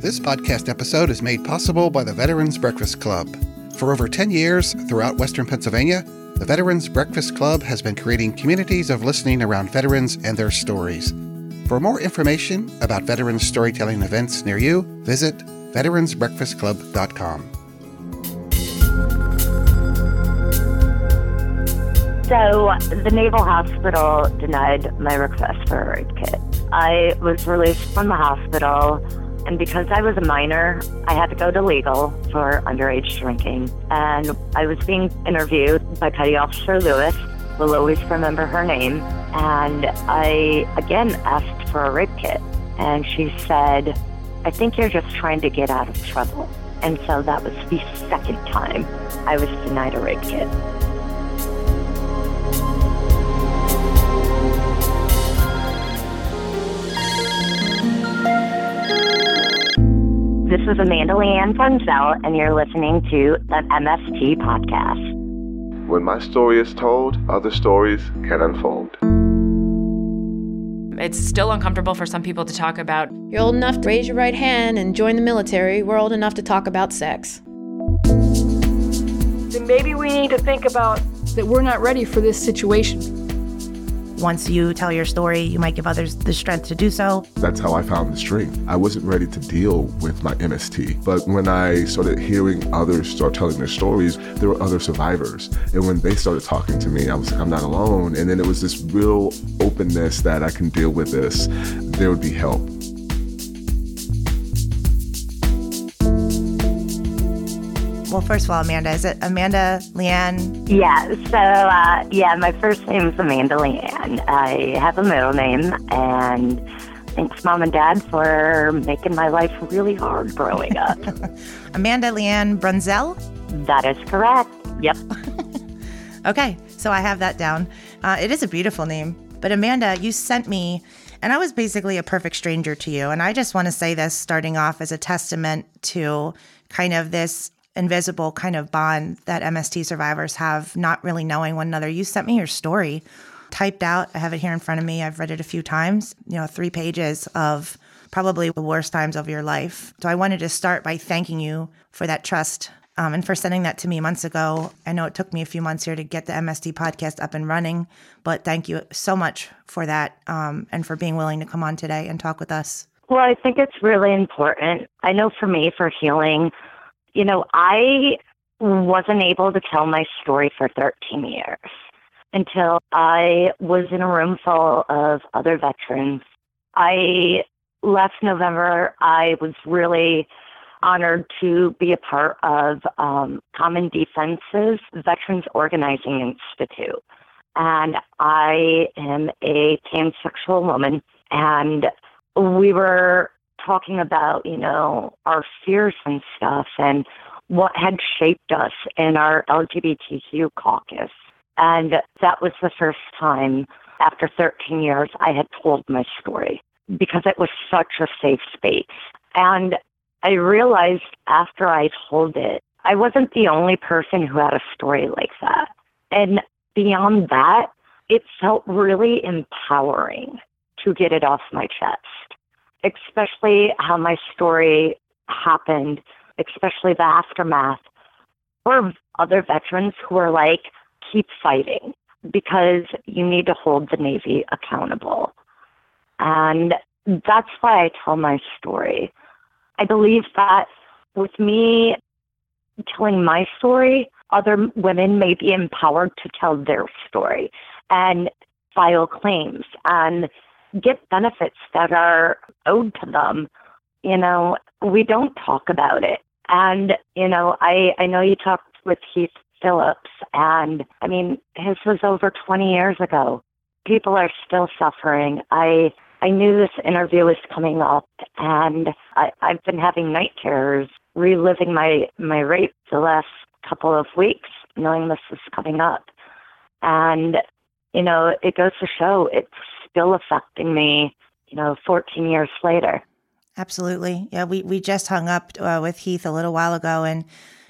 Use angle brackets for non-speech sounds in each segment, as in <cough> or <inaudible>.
This podcast episode is made possible by the Veterans Breakfast Club. For over 10 years throughout Western Pennsylvania, the Veterans Breakfast Club has been creating communities of listening around veterans and their stories. For more information about veterans storytelling events near you, visit veteransbreakfastclub.com. So, the Naval Hospital denied my request for a rape kit. I was released from the hospital, and because I was a minor, I had to go to legal for underage drinking. And I was being interviewed by Petty Officer Lewis, will always remember her name. And I again asked for a rape kit, and she said, I think you're just trying to get out of trouble. And so that was the second time I was denied a rape kit. This is Amanda Leanne Brunzell, and you're listening to the MST podcast. When my story is told, other stories can unfold. It's still uncomfortable for some people to talk about. You're old enough to raise your right hand and join the military. We're old enough to talk about sex. Then maybe we need to think about that we're not ready for this situation. Once you tell your story, you might give others the strength to do so. That's how I found the strength. I wasn't ready to deal with my MST. But when I started hearing others start telling their stories, there were other survivors. And when they started talking to me, I was like, I'm not alone. And then it was this real openness that I can deal with this. There would be help. Well, first of all, Amanda, is it Amanda Leanne? Yeah, so uh, yeah, my first name is Amanda Leanne. I have a middle name, and thanks, mom and dad, for making my life really hard growing up. <laughs> Amanda Leanne Brunzell? that is correct. Yep. <laughs> Okay, so I have that down. Uh, it is a beautiful name. But Amanda, you sent me, and I was basically a perfect stranger to you. And I just want to say this starting off as a testament to kind of this invisible kind of bond that MST survivors have, not really knowing one another. You sent me your story typed out. I have it here in front of me. I've read it a few times, you know, three pages of probably the worst times of your life. So I wanted to start by thanking you for that trust um, and for sending that to me months ago. I know it took me a few months here to get the MST podcast up and running, but thank you so much for that um, and for being willing to come on today and talk with us. Well, I think it's really important. I know for me, for healing, you know, I wasn't able to tell my story for 13 years until I was in a room full of other veterans. I left November, I was really honored to be a part of um, Common Defense's Veterans Organizing Institute. And I am a pansexual woman, and we were talking about, you know, our fears and stuff and what had shaped us in our LGBTQ caucus. And that was the first time after 13 years I had told my story because it was such a safe space. And I realized after I told it, I wasn't the only person who had a story like that. And beyond that, it felt really empowering to get it off my chest especially how my story happened, especially the aftermath, for other veterans who are like, keep fighting because you need to hold the Navy accountable. And that's why I tell my story. I believe that with me telling my story, other women may be empowered to tell their story and file claims and get benefits that are owed to them. You know, we don't talk about it. And, you know, I, I know you talked with Heath Phillips, and I mean, his was over 20 years ago. People are still suffering. I, I knew this interview was coming up, and I, I've been having night terrors, reliving my, my rape the last couple of weeks, knowing this was coming up. And, you know, it goes to show it's still affecting me, you know, 14 years later. Absolutely. Yeah, we, we just hung up uh, with Heath a little while ago, and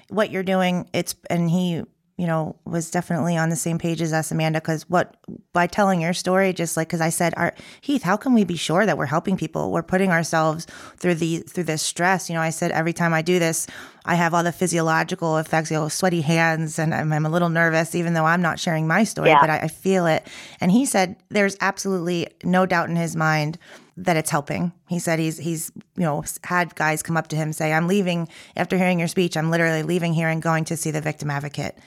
what you're doing, it's and he you know, was definitely on the same page as us, Amanda, because what by telling your story, just like because I said, Our, Heath, how can we be sure that we're helping people? We're putting ourselves through the through this stress. You know, I said every time I do this, I have all the physiological effects, you know, sweaty hands, and I'm, I'm a little nervous, even though I'm not sharing my story, Yeah. but I, I feel it. And he said there's absolutely no doubt in his mind that it's helping. He said he's he's you know had guys come up to him say, "I'm leaving after hearing your speech. I'm literally leaving here and going to see the victim advocate."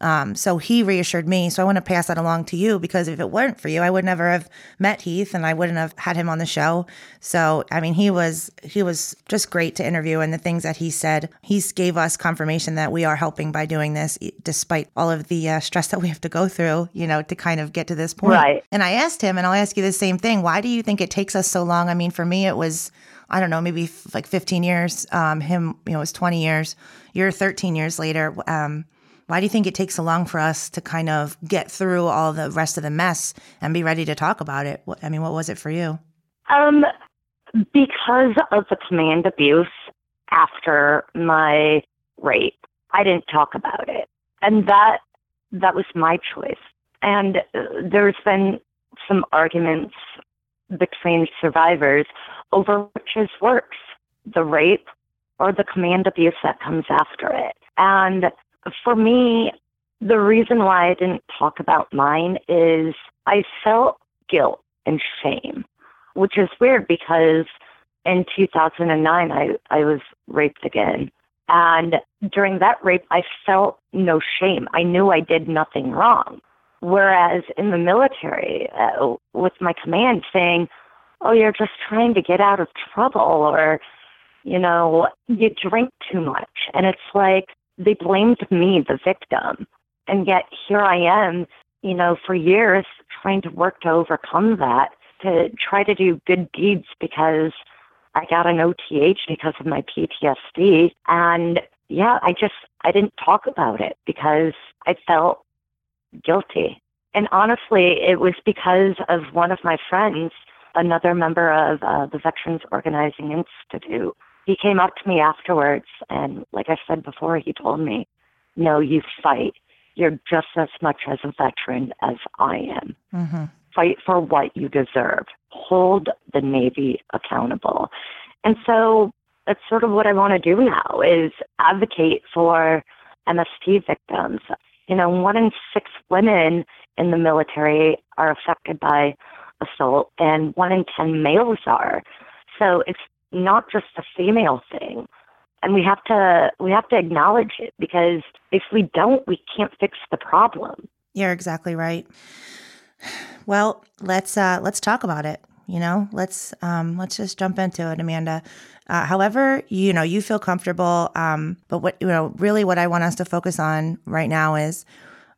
Um, so he reassured me. So I want to pass that along to you because if it weren't for you, I would never have met Heath and I wouldn't have had him on the show. So I mean, he was he was just great to interview, and the things that he said, he gave us confirmation that we are helping by doing this, despite all of the uh, stress that we have to go through, you know, to kind of get to this point. Right. And I asked him, and I'll ask you the same thing. Why do you think it takes us so long? I mean, for me, it was. I don't know, maybe f- like 15 years. Um, him, you know, it was 20 years. You're 13 years later. Um, why do you think it takes so long for us to kind of get through all the rest of the mess and be ready to talk about it? I mean, what was it for you? Um, because of the command abuse after my rape, I didn't talk about it, and that that was my choice. And uh, there's been some arguments between survivors over which is worse, the rape or the command abuse that comes after it. And for me, the reason why I didn't talk about mine is I felt guilt and shame which is weird because in 2009 I, I was raped again. And during that rape, I felt no shame. I knew I did nothing wrong. Whereas in the military, uh, with my command saying, oh, you're just trying to get out of trouble, or, you know, you drink too much. And it's like they blamed me, the victim. And yet here I am, you know, for years trying to work to overcome that to try to do good deeds because I got an OTH because of my PTSD. And yeah, I just, I didn't talk about it because I felt guilty. And honestly, it was because of one of my friends, another member of uh, the Veterans Organizing Institute. He came up to me afterwards, and like I said before, he told me, No, you fight. You're just as much as a veteran as I am Mm-hmm. fight for what you deserve. Hold the Navy accountable. And so that's sort of what I want to do now is advocate for MST victims. You know, one in six women in the military are affected by assault and one in 10 males are. So it's not just a female thing. And we have to we have to acknowledge it because if we don't, we can't fix the problem. You're exactly right. Well, let's uh, let's talk about it. You know, let's um, let's just jump into it, Amanda. Uh, however, you know you feel comfortable. Um, but what you know, really, what I want us to focus on right now is,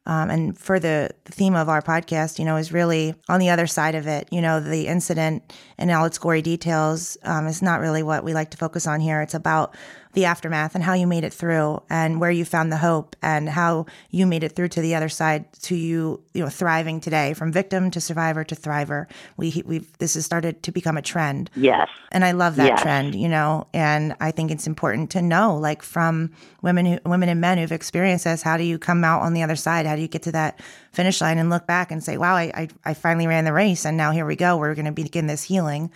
um, and for the, the theme of our podcast, you know, is really on the other side of it. You know, the incident and all its gory details um, is not really what we like to focus on here. It's about the aftermath and how you made it through and where you found the hope and how you made it through to the other side to you you know thriving today from victim to survivor to thriver we we've this has started to become a trend Yes. and I love that Yes. trend, you know. And I think it's important to know, like from women, who, women and men who've experienced this, how do you come out on the other side? How do you get to that finish line and look back and say, "Wow, I I, I finally ran the race, and now here we go. We're going to begin this healing."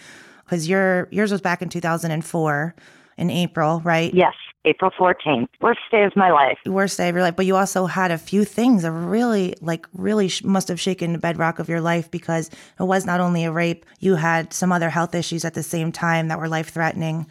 Because your yours was back in 2004 in April, right? Yes. April 14th. Worst day of my life. worst day of your life, but you also had a few things that really, like, really sh- must have shaken the bedrock of your life because it was not only a rape, you had some other health issues at the same time that were life threatening.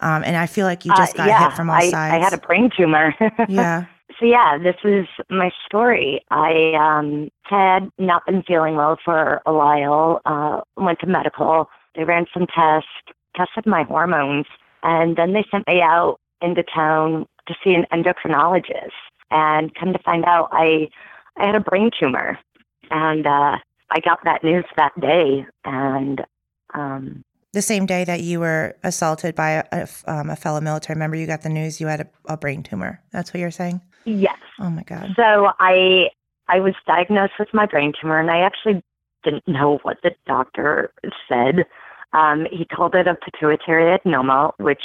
Um, and I feel like you just Uh, got yeah, hit from all I, sides. I had a brain tumor. <laughs> yeah. So yeah, this is my story. I um, had not been feeling well for a while. Uh, went to medical. They ran some tests, tested my hormones, and then they sent me out into town to see an endocrinologist. And come to find out, I I had a brain tumor, and uh, I got that news that day. And um, The same day that you were assaulted by a, a, um, a fellow military member, you got the news you had a, a brain tumor. That's what you're saying? yes, Oh my God. So I I was diagnosed with my brain tumor, and I actually didn't know what the doctor said. Um, he called it a pituitary adenoma, which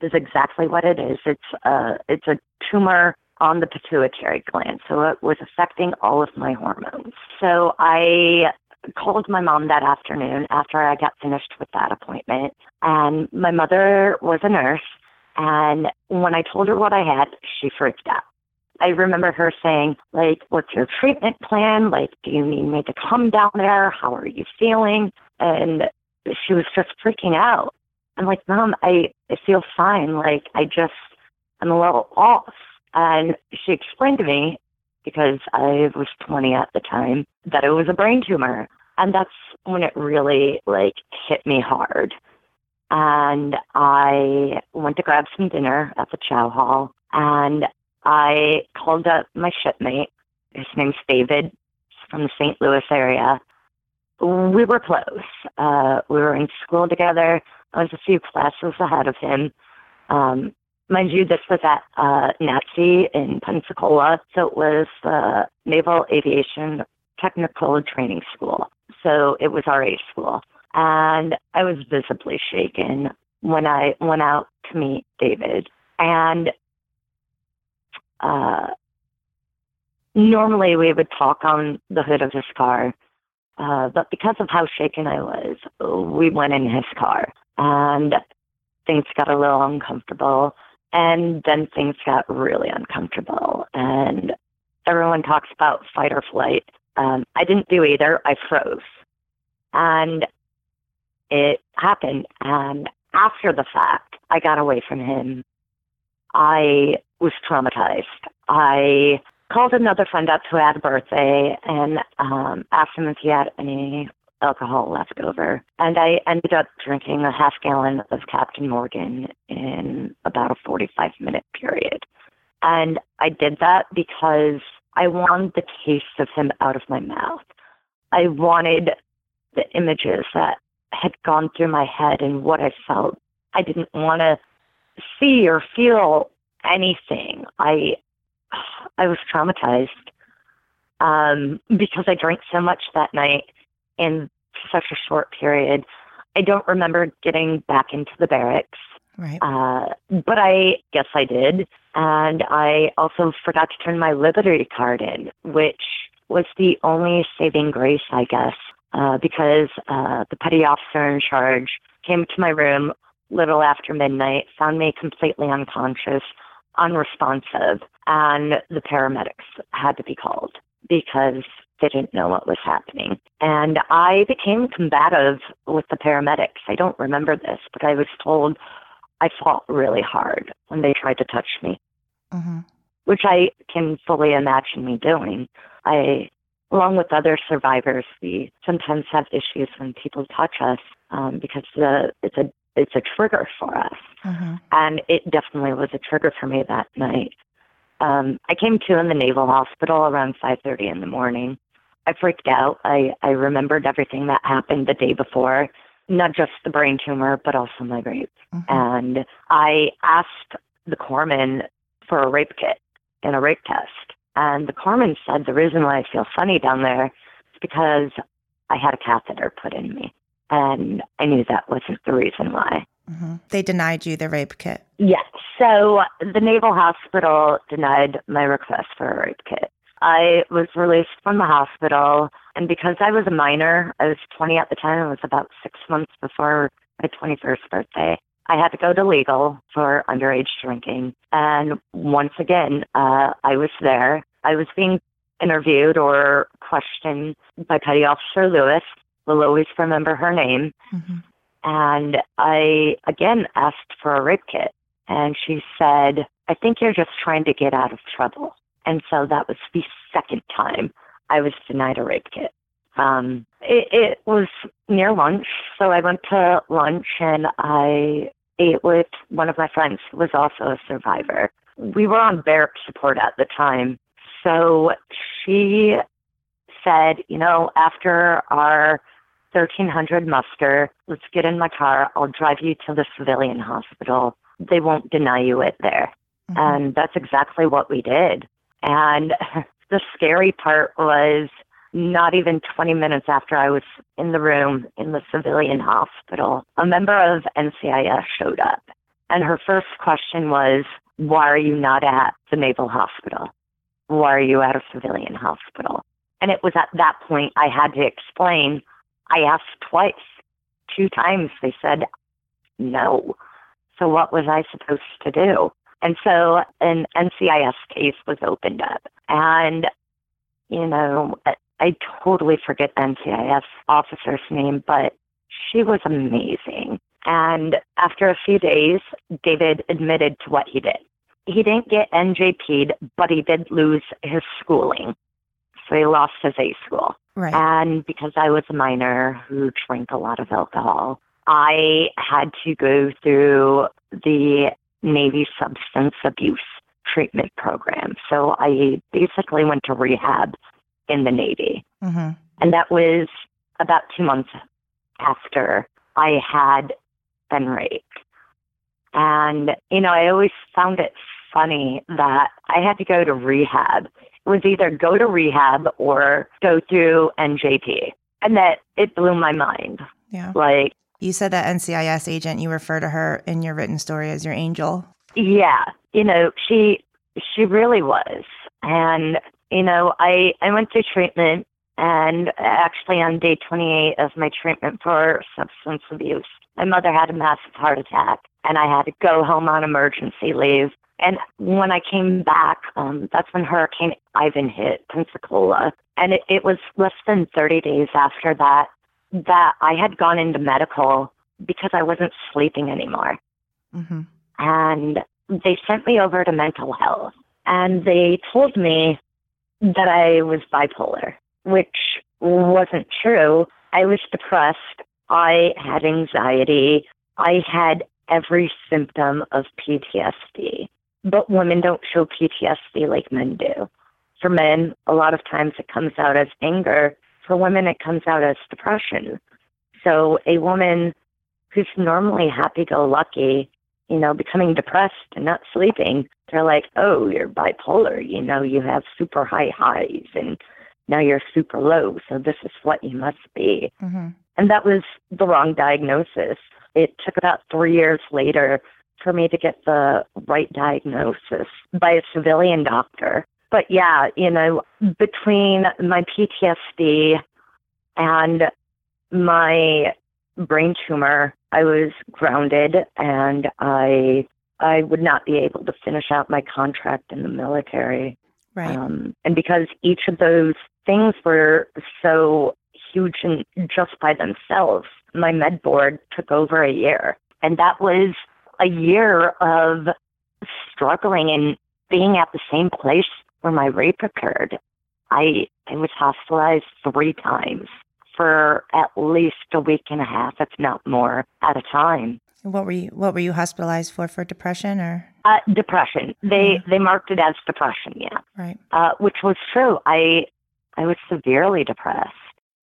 is exactly what it is. It's a it's a tumor on the pituitary gland. So it was affecting all of my hormones. So I called my mom that afternoon after I got finished with that appointment. And my mother was a nurse. And when I told her what I had, she freaked out. I remember her saying, like, what's your treatment plan? Like, do you need me to come down there? How are you feeling? And she was just freaking out. I'm like, Mom, I, I feel fine. Like, I just, I'm a little off. And she explained to me, because I was 20 at the time, that it was a brain tumor. And that's when it really, like, hit me hard. And I went to grab some dinner at the chow hall. And I called up my shipmate. His name's David. From the St. Louis area. We were close. Uh, we were in school together. I was a few classes ahead of him. Um, mind you, this was at uh, NATC in Pensacola, so it was the Naval Aviation Technical Training School. So it was RA school, and I was visibly shaken when I went out to meet David. And uh, normally we would talk on the hood of his car, uh, but because of how shaken I was, we went in his car and things got a little uncomfortable. And then things got really uncomfortable. And everyone talks about fight or flight. Um, I didn't do either. I froze. And it happened. And after the fact, I got away from him. I was traumatized. I called another friend up who had a birthday and um, asked him if he had any alcohol left over. And I ended up drinking a half gallon of Captain Morgan in about a 45 minute period. And I did that because I wanted the taste of him out of my mouth. I wanted the images that had gone through my head and what I felt. I didn't want to see or feel anything. I <sighs> I was traumatized um, because I drank so much that night in such a short period. I don't remember getting back into the barracks. Right. Uh, but I guess I did. And I also forgot to turn my Liberty card in, which was the only saving grace, I guess, uh, because uh, the petty officer in charge came to my room little after midnight, found me completely unconscious, unresponsive, and the paramedics had to be called because they didn't know what was happening. And I became combative with the paramedics. I don't remember this, but I was told I fought really hard when they tried to touch me, hmm which I can fully imagine me doing. I, along with other survivors, we sometimes have issues when people touch us um, because the, it's a it's a trigger for us, hmm and it definitely was a trigger for me that night. Um, I came to in the Naval Hospital around 5:30 in the morning. I freaked out. I I remembered everything that happened the day before, not just the brain tumor, but also my rape. hmm And I asked the corpsman for a rape kit and a rape test. And the corpsman said the reason why I feel funny down there is because I had a catheter put in me. And I knew that wasn't the reason why. hmm They denied you the rape kit. Yes. So the Naval Hospital denied my request for a rape kit. I was released from the hospital, and because I was a minor, I was 20 at the time, it was about six months before my 21st birthday. I had to go to legal for underage drinking. And once again, uh, I was there. I was being interviewed or questioned by Petty Officer Lewis. Will always remember her name. hmm And I again asked for a rape kit. And she said, I think you're just trying to get out of trouble. And so that was the second time I was denied a rape kit. Um, it, it was near lunch. So I went to lunch and I ate with one of my friends who was also a survivor. We were on barrack support at the time. So she said, you know, after our 1300 muster. Let's get in my car. I'll drive you to the civilian hospital. They won't deny you it there. Mhm. And that's exactly what we did. And <laughs> the scary part was not even 20 minutes after I was in the room in the civilian hospital, a member of NCIS showed up. And her first question was, Why are you not at the Naval Hospital? Why are you at a civilian hospital? And it was at that point I had to explain. I asked twice, two times. They said no. So what was I supposed to do? And so an NCIS case was opened up. And, you know, I totally forget the NCIS officer's name, but she was amazing. And after a few days, David admitted to what he did. He didn't get NJP'd, but he did lose his schooling. So he lost his A school. Right. And because I was a minor who drank a lot of alcohol, I had to go through the Navy substance abuse treatment program. So I basically went to rehab in the Navy. Mm-hmm. And that was about two months after I had been raped. And, you know, I always found it funny that I had to go to rehab. Was either go to rehab or go through NJP. And that it blew my mind. Yeah. Like, You said that NCIS agent, you refer to her in your written story as your angel. yeah, you know, she she really was. And, you know, I I went through treatment and actually on day 28 of my treatment for substance abuse, my mother had a massive heart attack and I had to go home on emergency leave. And when I came back, um, that's when Hurricane Ivan hit Pensacola. And it, it was less than 30 days after that that I had gone into medical because I wasn't sleeping anymore. Mm-hmm. And they sent me over to mental health. And they told me that I was bipolar, which wasn't true. I was depressed. I had anxiety. I had every symptom of PTSD. But women don't show PTSD like men do. For men, a lot of times it comes out as anger. For women, it comes out as depression. So a woman who's normally happy go lucky, you know, becoming depressed and not sleeping, they're like, oh, you're bipolar. You know, you have super high highs and now you're super low. So this is what you must be. Mm-hmm. And that was the wrong diagnosis. It took about three years later for me to get the right diagnosis by a civilian doctor. But yeah, you know, between my PTSD and my brain tumor, I was grounded and I I would not be able to finish out my contract in the military. Right. Um, and because each of those things were so huge and just by themselves, my med board took over a year. And that was a year of struggling and being at the same place where my rape occurred. I I was hospitalized three times for at least a week and a half, if not more, at a time. what were you What were you hospitalized for? For depression or Uh, depression. They they marked it as depression, yeah. right? Uh, which was true. I I was severely depressed.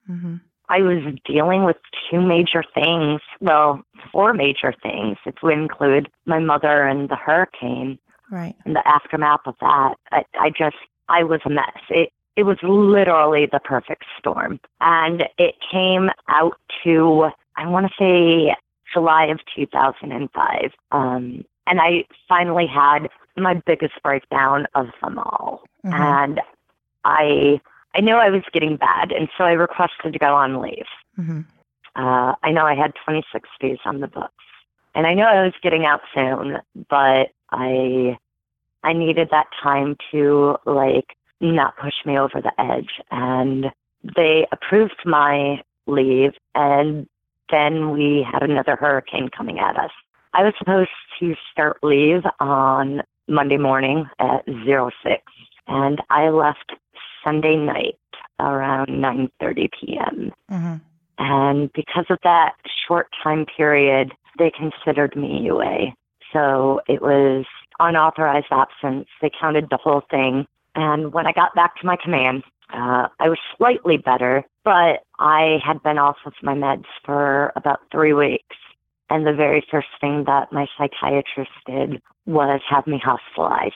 Mm-hmm. I was dealing with two major things. Well, four major things, if we include my mother and the hurricane Right. and the aftermath of that. I, I just, I was a mess. It, it was literally the perfect storm. And it came out to, I want to say July of 2005. Um, and I finally had my biggest breakdown of them all. Mhm. And I, I knew I was getting bad. And so I requested to go on leave. Mhm. Uh, I know I had 26 days on the books, and I knew I was getting out soon, but I I needed that time to like not push me over the edge. And they approved my leave, and then we had another hurricane coming at us. I was supposed to start leave on Monday morning at zero six, and I left Sunday night around 9:30 p.m. Mhm. And because of that short time period, they considered me UA. So it was unauthorized absence. They counted the whole thing. And when I got back to my command, uh, I was slightly better, but I had been off of my meds for about three weeks. And the very first thing that my psychiatrist did was have me hospitalized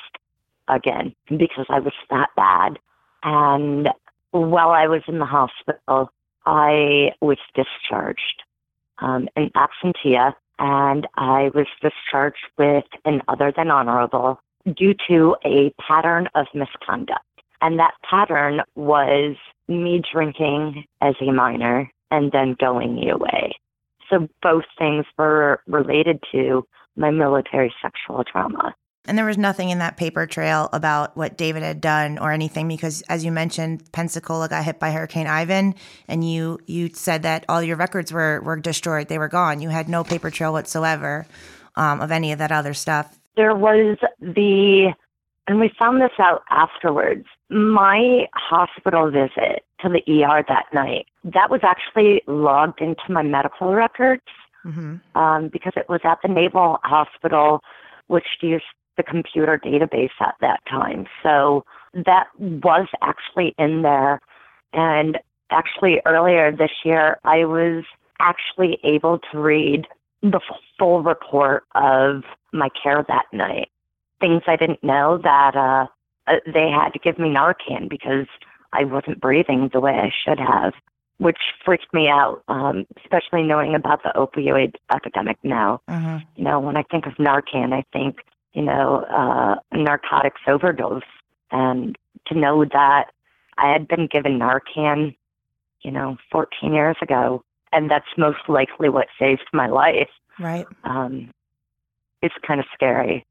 again because I was that bad. And while I was in the hospital, I was discharged um, in absentia. and I was discharged with an other than honorable due to a pattern of misconduct. And that pattern was me drinking as a minor and then going away. So both things were related to my military sexual trauma. And there was nothing in that paper trail about what David had done or anything because as you mentioned, Pensacola got hit by Hurricane Ivan and you you said that all your records were were destroyed. They were gone. You had no paper trail whatsoever um, of any of that other stuff. There was the and we found this out afterwards. My hospital visit to the ER that night, that was actually logged into my medical records mm-hmm. um, because it was at the Naval Hospital, which used the computer database at that time. So that was actually in there. And actually, earlier this year, I was actually able to read the full report of my care that night. Things I didn't know that uh, uh, they had to give me Narcan because I wasn't breathing the way I should have, which freaked me out, um, especially knowing about the opioid epidemic now. Mm-hmm. You know, when I think of Narcan, I think you know, uh, narcotics overdose. And to know that I had been given Narcan, you know, 14 years ago, and that's most likely what saved my life. Right. Um, it's kind of scary.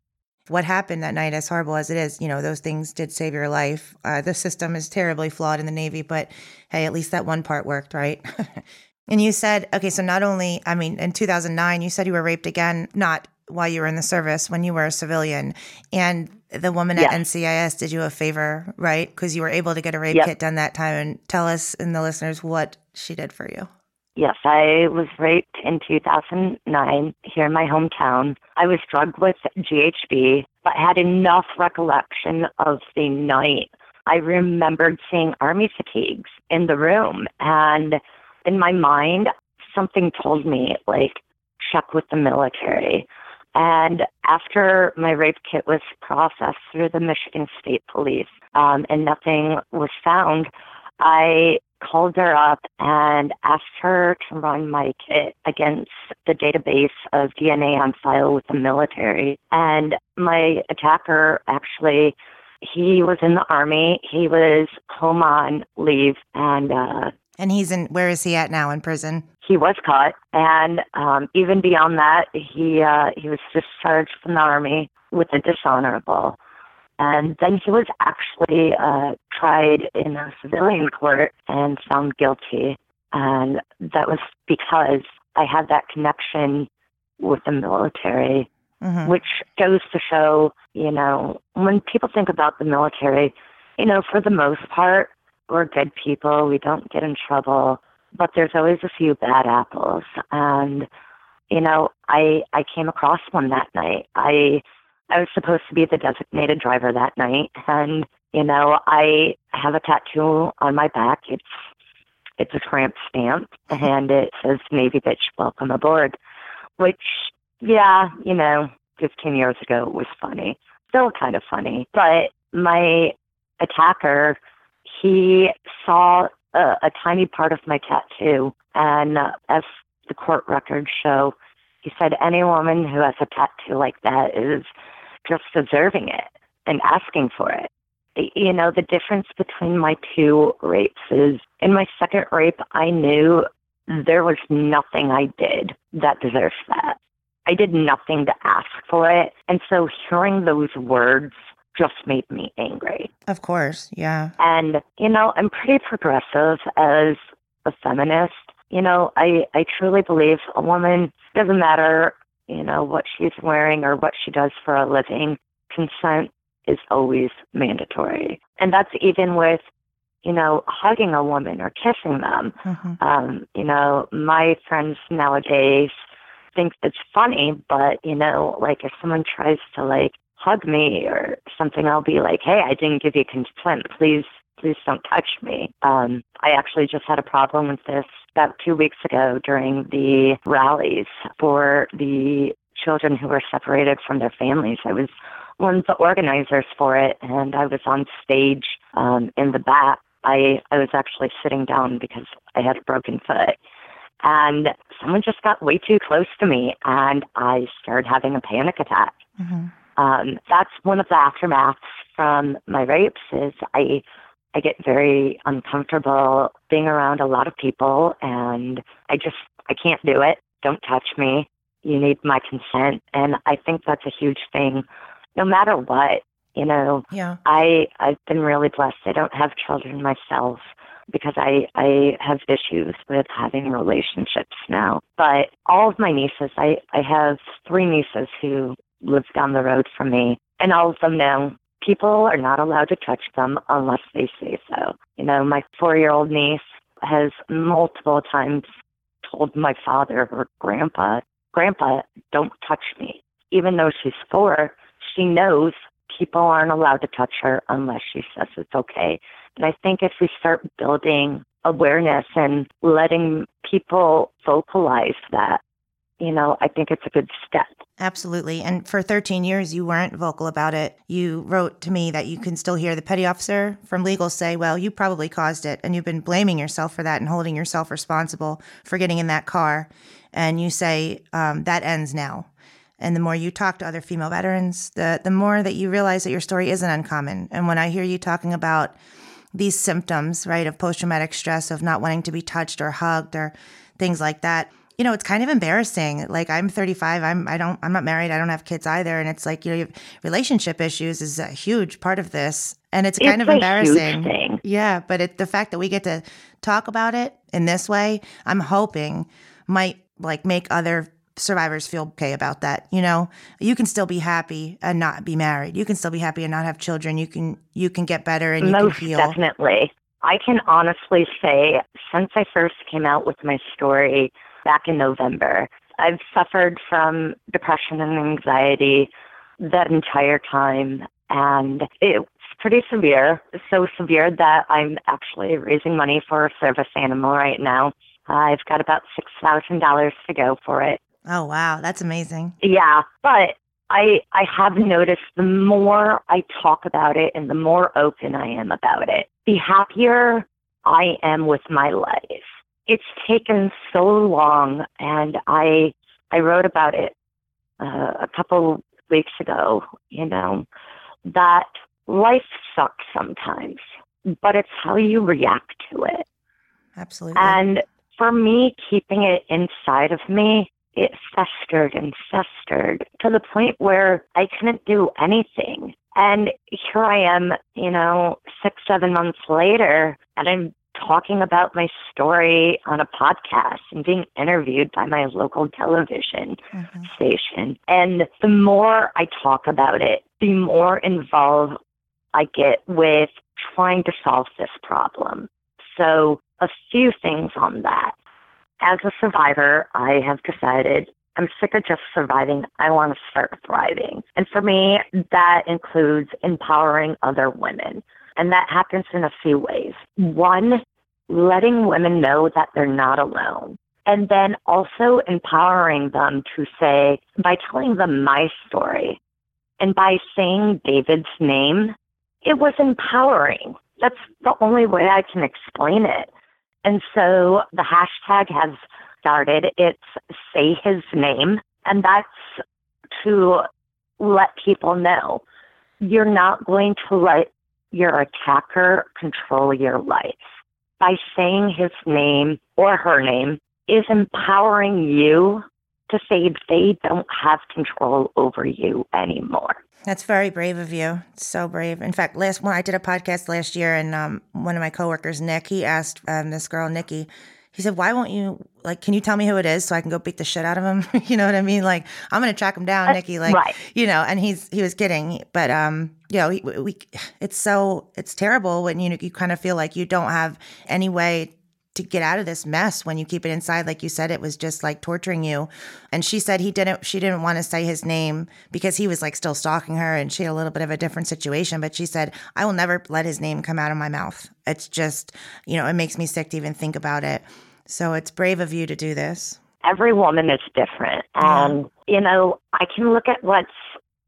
What happened that night, as horrible as it is, you know, those things did save your life. Uh, the system is terribly flawed in the Navy, but hey, at least that one part worked, right? <laughs> and you said, okay, so not only, I mean, in 2009, you said you were raped again, not while you were in the service when you were a civilian. And the woman at NCIS did you a favor, right? Because you were able to get a rape yep. kit done that time. And tell us and the listeners what she did for you. Yes, I was raped in 2009 here in my hometown. I was drugged with GHB, but had enough recollection of the night. I remembered seeing army fatigues in the room. And in my mind, something told me, like, check with the military. And after my rape kit was processed through the Michigan State Police um, and nothing was found, I called her up and asked her to run my kit against the database of DNA on file with the military. And my attacker actually, he was in the army. He was home on leave and uh, and he's in, where is he at now in prison? He was caught. And um, even beyond that, he, uh, he was discharged from the Army with a dishonorable. And then he was actually uh, tried in a civilian court and found guilty. And that was because I had that connection with the military, mm-hmm. which goes to show, you know, when people think about the military, you know, for the most part, we're good people. We don't get in trouble, but there's always a few bad apples. And you know, I I came across one that night. I I was supposed to be the designated driver that night, and you know, I have a tattoo on my back. It's it's a tramp stamp, mm-hmm. and it says Navy bitch, welcome aboard. Which, yeah, you know, 15 years ago it was funny, still kind of funny. But my attacker he saw a, a tiny part of my tattoo, and uh, as the court records show, he said any woman who has a tattoo like that is just observing it and asking for it. You know, the difference between my two rapes is in my second rape, I knew there was nothing I did that deserved that. I did nothing to ask for it. And so hearing those words just made me angry. Of course, yeah. And, you know, I'm pretty progressive as a feminist. You know, I, I truly believe a woman doesn't matter, you know, what she's wearing or what she does for a living, consent is always mandatory. And that's even with, you know, hugging a woman or kissing them. Mm-hmm. Um, you know, my friends nowadays think it's funny, but, you know, like if someone tries to like hug me or something, I'll be like, hey, I didn't give you consent. Please, please don't touch me. Um, I actually just had a problem with this about two weeks ago during the rallies for the children who were separated from their families. I was one of the organizers for it, and I was on stage um, in the back. I, I was actually sitting down because I had a broken foot. and someone just got way too close to me, and I started having a panic attack. Mm-hmm. Um, that's one of the aftermaths from my rapes. Is I I get very uncomfortable being around a lot of people, and I just I can't do it. Don't touch me. You need my consent, and I think that's a huge thing. No matter what, you know. Yeah. I I've been really blessed. I don't have children myself because I I have issues with having relationships now. But all of my nieces, I I have three nieces who live down the road from me, and all of them know people are not allowed to touch them unless they say so. You know, my four-year-old niece has multiple times told my father or grandpa, "Grandpa, don't touch me." Even though she's four, she knows people aren't allowed to touch her unless she says it's okay. And I think if we start building awareness and letting people vocalize that, you know, I think it's a good step. Absolutely. And for 13 years, you weren't vocal about it. You wrote to me that you can still hear the petty officer from legal say, well, you probably caused it. And you've been blaming yourself for that and holding yourself responsible for getting in that car. And you say, um, that ends now. And the more you talk to other female veterans, the, the more that you realize that your story isn't uncommon. And when I hear you talking about these symptoms, right, of post traumatic stress, of not wanting to be touched or hugged or things like that, you know, it's kind of embarrassing. Like I'm 35, I'm I don't I'm not married, I don't have kids either, and it's like you know, relationship issues is a huge part of this, and it's, it's kind of embarrassing. Yeah, but it, the fact that we get to talk about it in this way, I'm hoping might like make other survivors feel okay about that. You know, you can still be happy and not be married. You can still be happy and not have children. You can you can get better and you Most can heal. definitely. I can honestly say, since I first came out with my story back in November, I've suffered from depression and anxiety that entire time, and it's pretty severe. So severe that I'm actually raising money for a service animal right now. I've got about six thousand dollars to go for it. Oh wow, that's amazing. Yeah, but I I have noticed the more I talk about it and the more open I am about it, the happier I am with my life. It's taken so long, and I I wrote about it uh, a couple weeks ago. You know that life sucks sometimes, but it's how you react to it. Absolutely. And for me, keeping it inside of me, it festered and festered to the point where I couldn't do anything. And here I am, you know, six, seven months later, and I'm talking about my story on a podcast and being interviewed by my local television Mhm. station. And the more I talk about it, the more involved I get with trying to solve this problem. So, a few things on that. As a survivor, I have decided I'm sick of just surviving. I want to start thriving. And for me, that includes empowering other women. And that happens in a few ways. One, letting women know that they're not alone. And then also empowering them to say, by telling them my story and by saying David's name, it was empowering. That's the only way I can explain it. And so the hashtag has started. It's say his name, and that's to let people know you're not going to let your attacker control your life. By saying his name or her name is empowering you to say they don't have control over you anymore. That's very brave of you. So brave. In fact, last one I did a podcast last year, and um, one of my coworkers, Nick, he asked um, this girl, Nikki, he said, "Why won't you like? Can you tell me who it is so I can go beat the shit out of him? <laughs> you know what I mean? Like, I'm gonna track him down, Nikki. Like, right. you know." And he's he was kidding, but um, you know, we, we it's so it's terrible when you you kind of feel like you don't have any way to get out of this mess when you keep it inside. Like you said it was just like torturing you. And she said he didn't she didn't want to say his name because he was like still stalking her and she had a little bit of a different situation. But she said i will never let his name come out of my mouth. It's just you know it makes me sick to even think about it. So it's brave of you to do this. Every woman is different. And um, you know i can look at what's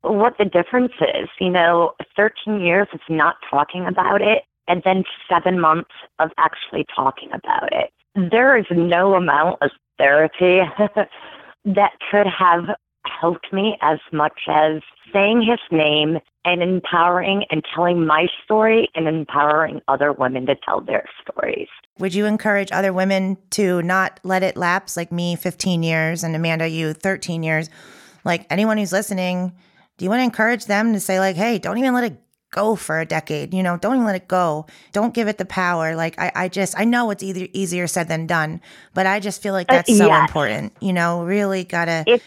what the difference is. You know 13 years of not talking about it and then seven months of actually talking about it there is no amount of therapy <laughs> that could have helped me as much as saying his name and empowering and telling my story and empowering other women to tell their stories. Would you encourage other women to not let it lapse like me 15 years and Amanda you 13 years? Like anyone who's listening, do you want to encourage them to say like, "Hey, don't even let it go for a decade. You know, don't even let it go. Don't give it the power. Like I, I just I know it's either easier said than done, but I just feel like that's uh, so yes. important. You know, really gotta It's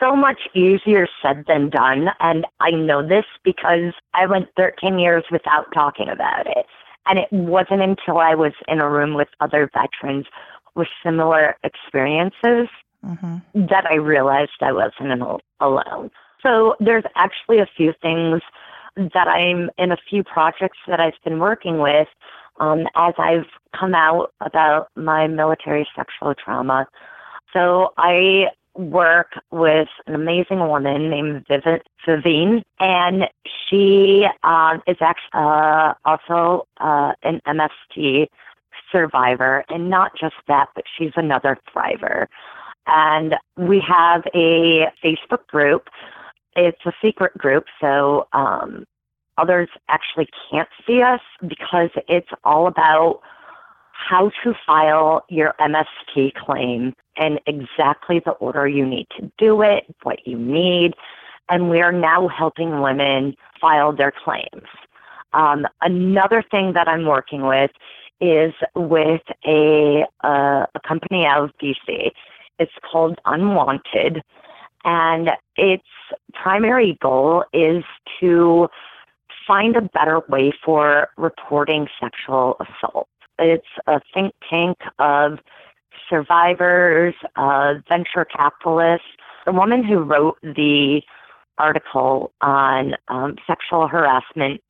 so much easier said than done. And I know this because I went 13 years without talking about it. And it wasn't until I was in a room with other veterans with similar experiences mm-hmm. that I realized I wasn't alone. So there's actually a few things that I'm in a few projects that I've been working with um, as I've come out about my military sexual trauma. So I work with an amazing woman named Viv- Vivine, and she um, is actually uh, also uh, an MST survivor, and not just that, but she's another thriver. And we have a Facebook group. It's a secret group, so um, others actually can't see us because it's all about how to file your MST claim and exactly the order you need to do it, what you need. And we are now helping women file their claims. Um, another thing that I'm working with is with a, uh, a company out of DC. It's called Unwanted. And its primary goal is to find a better way for reporting sexual assault. It's a think tank of survivors, uh, venture capitalists. The woman who wrote the article on um, sexual harassment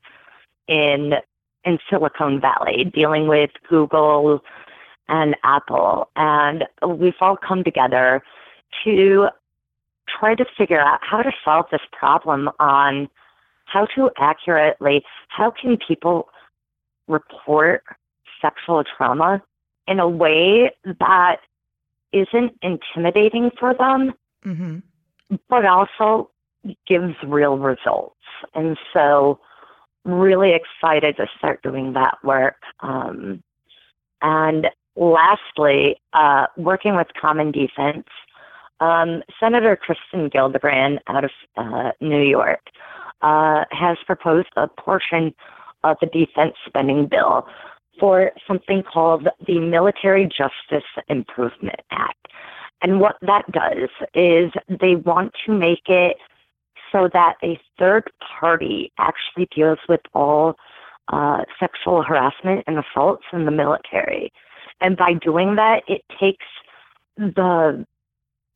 in in Silicon Valley, dealing with Google and Apple, and we've all come together to try to figure out how to solve this problem on how to accurately how can people report sexual trauma in a way that isn't intimidating for them, mm-hmm. but also gives real results. And so, really excited to start doing that work. Um, and lastly, uh, working with Common Defense, um, Senator Kristen Gillibrand out of uh, New York uh, has proposed a portion of the defense spending bill for something called the Military Justice Improvement Act. And what that does is they want to make it so that a third party actually deals with all uh, sexual harassment and assaults in the military. And by doing that, it takes the,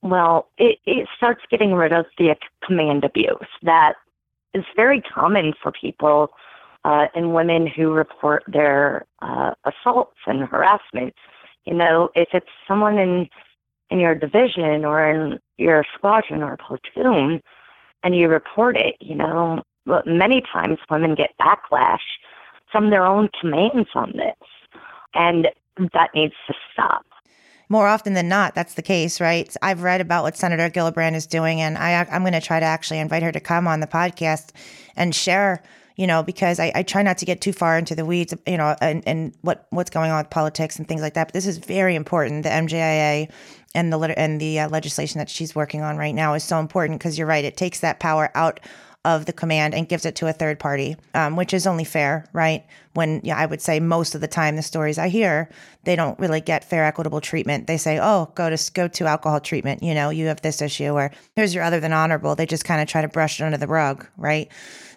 well, it, it starts getting rid of the command abuse that is very common for people uh, and women who report their uh, assaults and harassment. You know, if it's someone in in your division or in your squadron or platoon, and you report it, you know, many times women get backlash from their own commands on this, and that needs to stop more often than not, that's the case, right? I've read about what Senator Gillibrand is doing, and I, I'm going to try to actually invite her to come on the podcast and share you know, because I, I try not to get too far into the weeds, you know, and, and what what's going on with politics and things like that. But this is very important. The MJIA and the and the uh, legislation that she's working on right now is so important because you're right. It takes that power out of the command and gives it to a third party, um, which is only fair, right? When yeah, I would say most of the time the stories I hear, they don't really get fair, equitable treatment. They say, "Oh, go to go to alcohol treatment." You know, you have this issue, or here's your other than honorable. They just kind of try to brush it under the rug, right?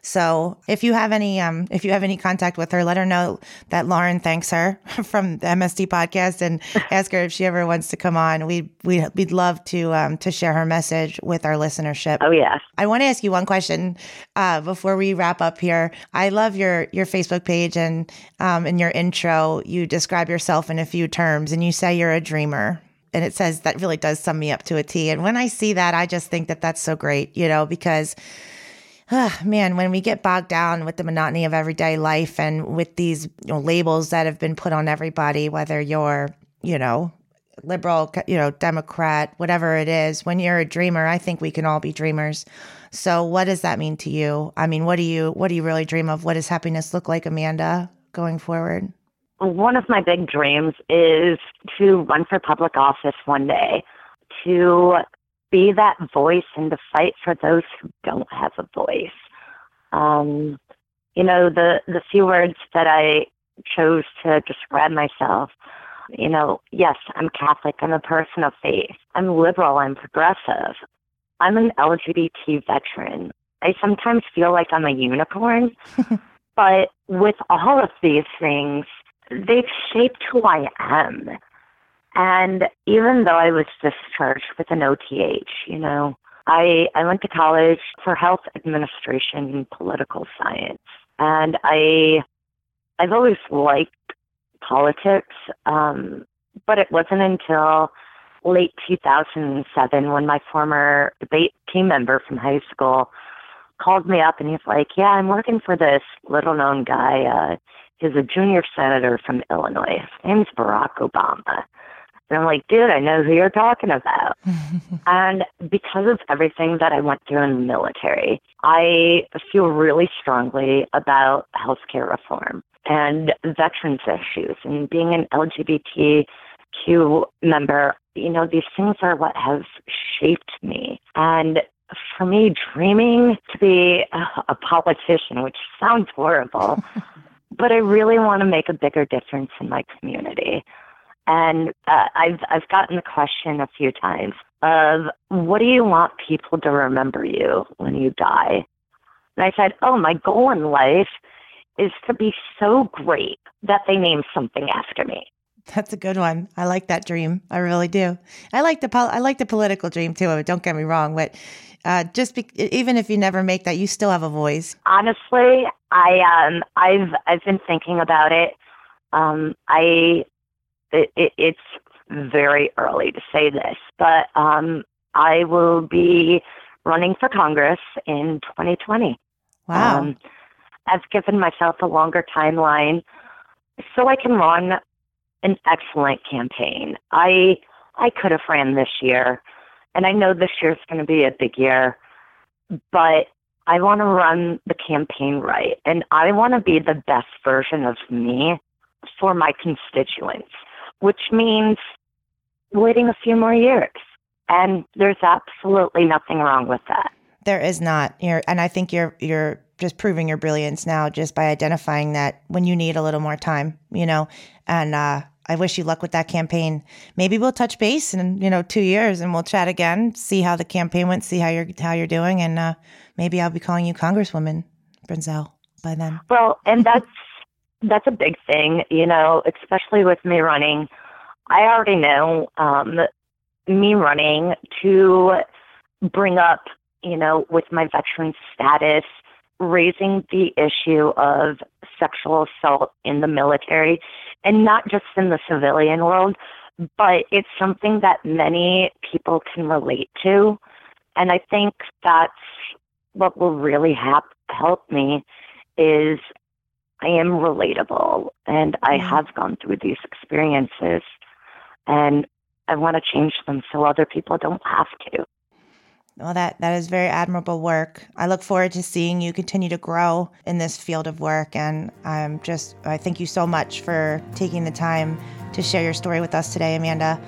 So if you have any um if you have any contact with her, let her know that Lauren thanks her <laughs> from the MSD podcast and <laughs> ask her if she ever wants to come on. We we we'd love to um to share her message with our listenership. Oh yeah. I want to ask you one question uh, before we wrap up here. I love your your Facebook page and um in your intro you describe yourself in a few terms and you say you're a dreamer and it says that really does sum me up to a T. And when I see that, I just think that that's so great, you know, because ah, man, when we get bogged down with the monotony of everyday life and with these you know, labels that have been put on everybody, whether you're, you know, liberal, you know, Democrat, whatever it is, when you're a dreamer, I think we can all be dreamers. So what does that mean to you? I mean, what do you what do you really dream of? What does happiness look like, Amanda, going forward? One of my big dreams is to run for public office one day, to be that voice and to fight for those who don't have a voice. Um, you know, the the few words that I chose to describe myself you know, yes, I'm Catholic. I'm a person of faith. I'm liberal. I'm progressive. I'm an LGBT veteran. I sometimes feel like I'm a unicorn, <laughs> but with all of these things, they've shaped who I am. And even though I was discharged with an OTH, you know, I, I went to college for health administration and political science. And I, I've always liked politics. Um, but it wasn't until late 2007 when my former debate team member from high school called me up and he's like, Yeah, I'm working for this little known guy. Uh, he's a junior senator from Illinois. His name's Barack Obama. And I'm like, dude, I know who you're talking about. <laughs> and because of everything that I went through in the military, I feel really strongly about healthcare reform and veterans issues and being an LGBTQ member, you know, these things are what have shaped me. And for me, dreaming to be a politician, which sounds horrible, <laughs> but I really want to make a bigger difference in my community. And uh, I've I've gotten the question a few times of what do you want people to remember you when you die? And I said, oh, my goal in life is to be so great that they name something after me. That's a good one. I like that dream. I really do. I like the pol- I like the political dream too. Don't get me wrong, but uh, just be- even if you never make that, you still have a voice. Honestly, I um I've I've been thinking about it. Um, I it, it, it's very early to say this, but um, I will be running for Congress in 2020. Wow. Um, I've given myself a longer timeline so I can run an excellent campaign. I I could have ran this year, and I know this year is going to be a big year, but I want to run the campaign right, and I want to be the best version of me for my constituents, which means waiting a few more years. And there's absolutely nothing wrong with that. There is not. You're, and I think you're you're just proving your brilliance now just by identifying that when you need a little more time, you know. And uh, I wish you luck with that campaign. Maybe we'll touch base in you know two years and we'll chat again, see how the campaign went, see how you're how you're doing, and uh, maybe I'll be calling you Congresswoman Brinzel by then. Well, and that's that's a big thing, you know, especially with me running. I already know um, me running to bring up, you know, with my veteran status raising the issue of sexual assault in the military and not just in the civilian world, but it's something that many people can relate to. And I think that's what will really hap- help me is I am relatable and I mm-hmm. have gone through these experiences and I want to change them so other people don't have to. Well, that, that is very admirable work. I look forward to seeing you continue to grow in this field of work. And I'm just, I thank you so much for taking the time to share your story with us today, Amanda.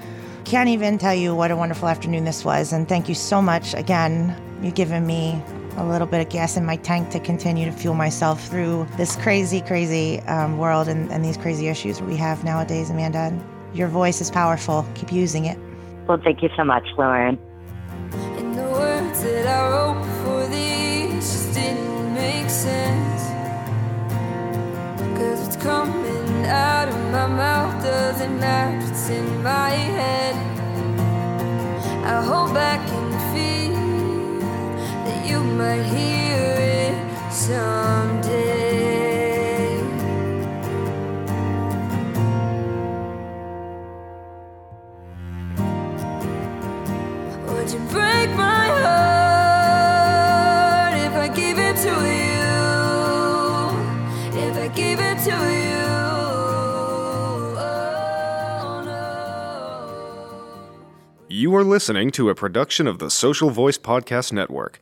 Can't even tell you what a wonderful afternoon this was. And thank you so much again. You've given me a little bit of gas in my tank to continue to fuel myself through this crazy, crazy um, world and, and these crazy issues we have nowadays, Amanda. Your voice is powerful. Keep using it. Well, thank you so much, Lauren that I wrote before these just didn't make sense. Cause what's coming out of my mouth doesn't match what's in my head. I hold back and feel that you might hear it someday. Would you break my heart if I it to you? If I it to you. Oh, you are listening to a production of the Social Voice Podcast Network.